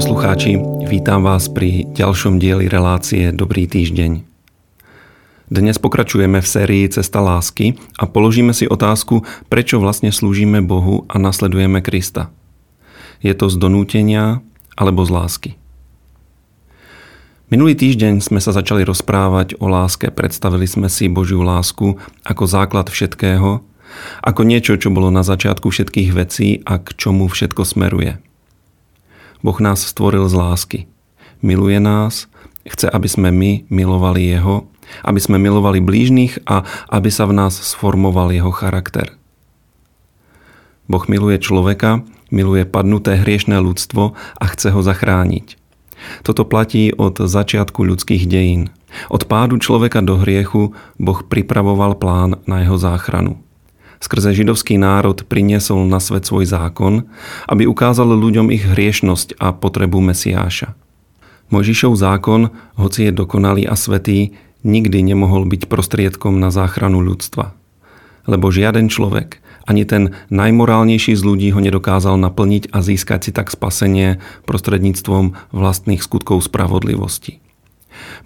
poslucháči, vítam vás pri ďalšom dieli relácie Dobrý týždeň. Dnes pokračujeme v sérii Cesta lásky a položíme si otázku, prečo vlastne slúžime Bohu a nasledujeme Krista. Je to z donútenia alebo z lásky? Minulý týždeň sme sa začali rozprávať o láske, predstavili sme si Božiu lásku ako základ všetkého, ako niečo, čo bolo na začiatku všetkých vecí a k čomu všetko smeruje – Boh nás stvoril z lásky. Miluje nás, chce, aby sme my milovali Jeho, aby sme milovali blížnych a aby sa v nás sformoval Jeho charakter. Boh miluje človeka, miluje padnuté hriešné ľudstvo a chce ho zachrániť. Toto platí od začiatku ľudských dejín. Od pádu človeka do hriechu Boh pripravoval plán na jeho záchranu skrze židovský národ priniesol na svet svoj zákon, aby ukázal ľuďom ich hriešnosť a potrebu Mesiáša. Mojžišov zákon, hoci je dokonalý a svetý, nikdy nemohol byť prostriedkom na záchranu ľudstva. Lebo žiaden človek, ani ten najmorálnejší z ľudí ho nedokázal naplniť a získať si tak spasenie prostredníctvom vlastných skutkov spravodlivosti.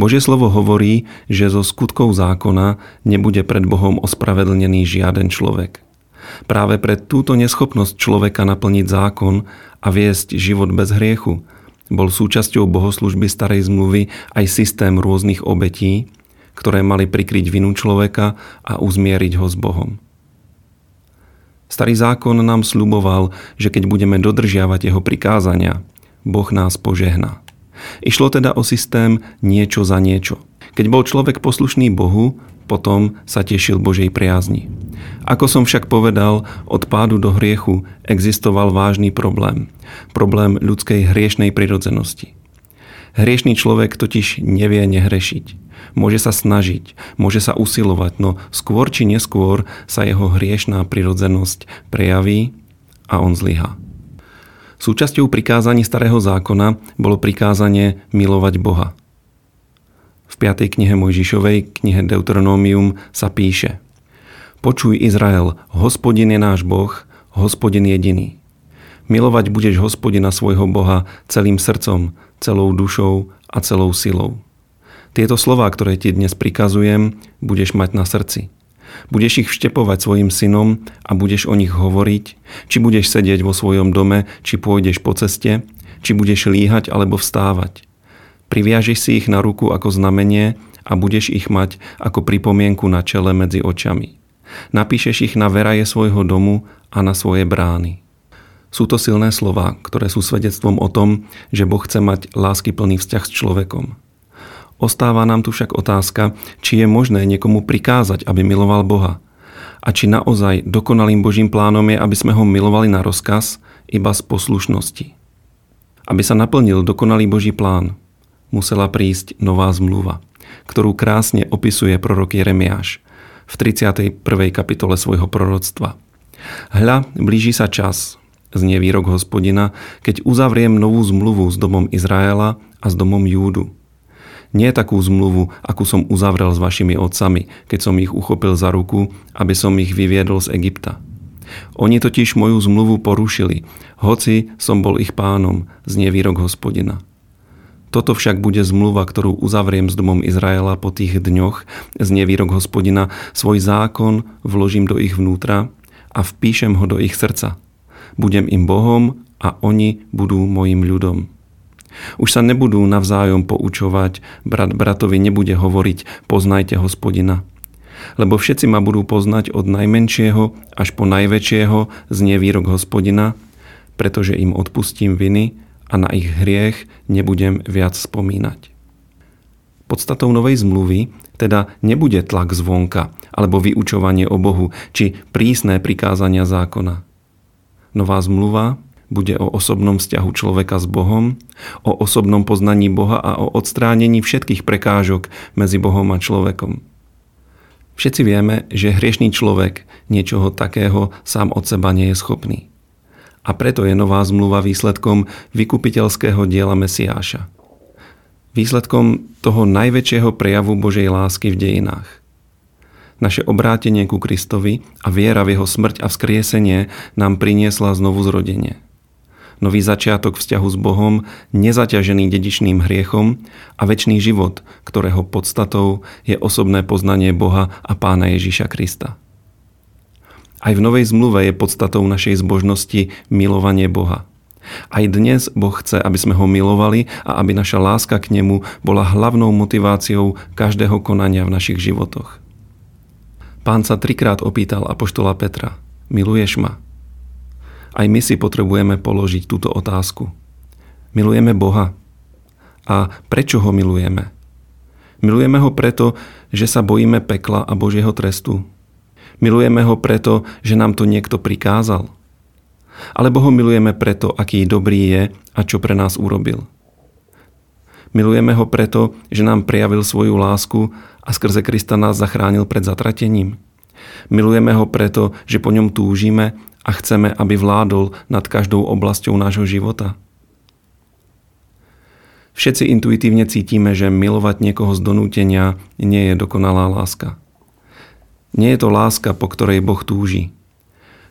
Božie slovo hovorí, že zo skutkov zákona nebude pred Bohom ospravedlnený žiaden človek. Práve pre túto neschopnosť človeka naplniť zákon a viesť život bez hriechu bol súčasťou bohoslužby starej zmluvy aj systém rôznych obetí, ktoré mali prikryť vinu človeka a uzmieriť ho s Bohom. Starý zákon nám sluboval, že keď budeme dodržiavať jeho prikázania, Boh nás požehná. Išlo teda o systém niečo za niečo. Keď bol človek poslušný Bohu, potom sa tešil Božej priazni. Ako som však povedal, od pádu do hriechu existoval vážny problém. Problém ľudskej hriešnej prirodzenosti. Hriešný človek totiž nevie nehrešiť. Môže sa snažiť, môže sa usilovať, no skôr či neskôr sa jeho hriešná prirodzenosť prejaví a on zlyhá. Súčasťou prikázaní starého zákona bolo prikázanie milovať Boha. V 5. knihe Mojžišovej, knihe Deuteronomium sa píše Počuj Izrael, hospodin je náš Boh, hospodin jediný. Milovať budeš hospodina svojho Boha celým srdcom, celou dušou a celou silou. Tieto slová, ktoré ti dnes prikazujem, budeš mať na srdci – Budeš ich vštepovať svojim synom a budeš o nich hovoriť, či budeš sedieť vo svojom dome, či pôjdeš po ceste, či budeš líhať alebo vstávať. Priviažeš si ich na ruku ako znamenie a budeš ich mať ako pripomienku na čele medzi očami. Napíšeš ich na veraje svojho domu a na svoje brány. Sú to silné slova, ktoré sú svedectvom o tom, že Boh chce mať láskyplný vzťah s človekom. Ostáva nám tu však otázka, či je možné niekomu prikázať, aby miloval Boha. A či naozaj dokonalým Božím plánom je, aby sme ho milovali na rozkaz iba z poslušnosti. Aby sa naplnil dokonalý Boží plán, musela prísť nová zmluva, ktorú krásne opisuje prorok Jeremiáš v 31. kapitole svojho proroctva. Hľa, blíži sa čas, znie výrok hospodina, keď uzavriem novú zmluvu s domom Izraela a s domom Júdu nie takú zmluvu, akú som uzavrel s vašimi otcami, keď som ich uchopil za ruku, aby som ich vyviedol z Egypta. Oni totiž moju zmluvu porušili, hoci som bol ich pánom, znie výrok hospodina. Toto však bude zmluva, ktorú uzavriem s domom Izraela po tých dňoch, znie výrok hospodina, svoj zákon vložím do ich vnútra a vpíšem ho do ich srdca. Budem im Bohom a oni budú mojim ľudom. Už sa nebudú navzájom poučovať, brat bratovi nebude hovoriť poznajte hospodina. Lebo všetci ma budú poznať od najmenšieho až po najväčšieho znie výrok hospodina, pretože im odpustím viny a na ich hriech nebudem viac spomínať. Podstatou novej zmluvy teda nebude tlak zvonka alebo vyučovanie o Bohu či prísne prikázania zákona. Nová zmluva bude o osobnom vzťahu človeka s Bohom, o osobnom poznaní Boha a o odstránení všetkých prekážok medzi Bohom a človekom. Všetci vieme, že hriešný človek niečoho takého sám od seba nie je schopný. A preto je nová zmluva výsledkom vykupiteľského diela Mesiáša. Výsledkom toho najväčšieho prejavu Božej lásky v dejinách. Naše obrátenie ku Kristovi a viera v jeho smrť a vzkriesenie nám priniesla znovu zrodenie. Nový začiatok vzťahu s Bohom, nezaťažený dedičným hriechom a väčší život, ktorého podstatou je osobné poznanie Boha a Pána Ježiša Krista. Aj v Novej zmluve je podstatou našej zbožnosti milovanie Boha. Aj dnes Boh chce, aby sme ho milovali a aby naša láska k nemu bola hlavnou motiváciou každého konania v našich životoch. Pán sa trikrát opýtal apoštola Petra, miluješ ma? Aj my si potrebujeme položiť túto otázku. Milujeme Boha. A prečo ho milujeme? Milujeme ho preto, že sa bojíme pekla a Božieho trestu. Milujeme ho preto, že nám to niekto prikázal. Alebo ho milujeme preto, aký dobrý je a čo pre nás urobil. Milujeme ho preto, že nám prijavil svoju lásku a skrze Krista nás zachránil pred zatratením. Milujeme ho preto, že po ňom túžime a chceme, aby vládol nad každou oblasťou nášho života. Všetci intuitívne cítime, že milovať niekoho z donútenia nie je dokonalá láska. Nie je to láska, po ktorej Boh túži.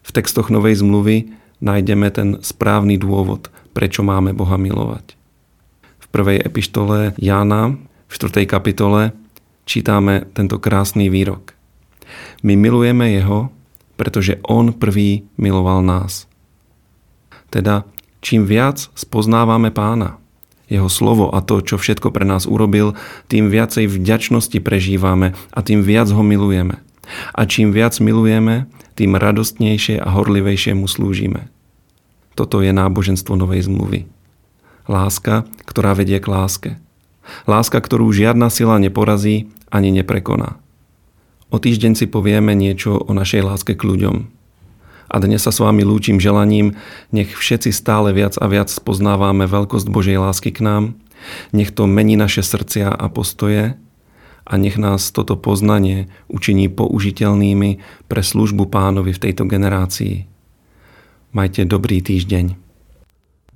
V textoch Novej zmluvy nájdeme ten správny dôvod, prečo máme Boha milovať. V prvej epištole Jána, v 4. kapitole, čítame tento krásny výrok. My milujeme Jeho, pretože On prvý miloval nás. Teda čím viac spoznávame pána, jeho slovo a to, čo všetko pre nás urobil, tým viacej vďačnosti prežívame a tým viac ho milujeme. A čím viac milujeme, tým radostnejšie a horlivejšie mu slúžime. Toto je náboženstvo novej zmluvy. Láska, ktorá vedie k láske. Láska, ktorú žiadna sila neporazí ani neprekoná. O týždeň si povieme niečo o našej láske k ľuďom. A dnes sa s vami lúčim želaním, nech všetci stále viac a viac spoznávame veľkosť Božej lásky k nám, nech to mení naše srdcia a postoje a nech nás toto poznanie učiní použiteľnými pre službu pánovi v tejto generácii. Majte dobrý týždeň.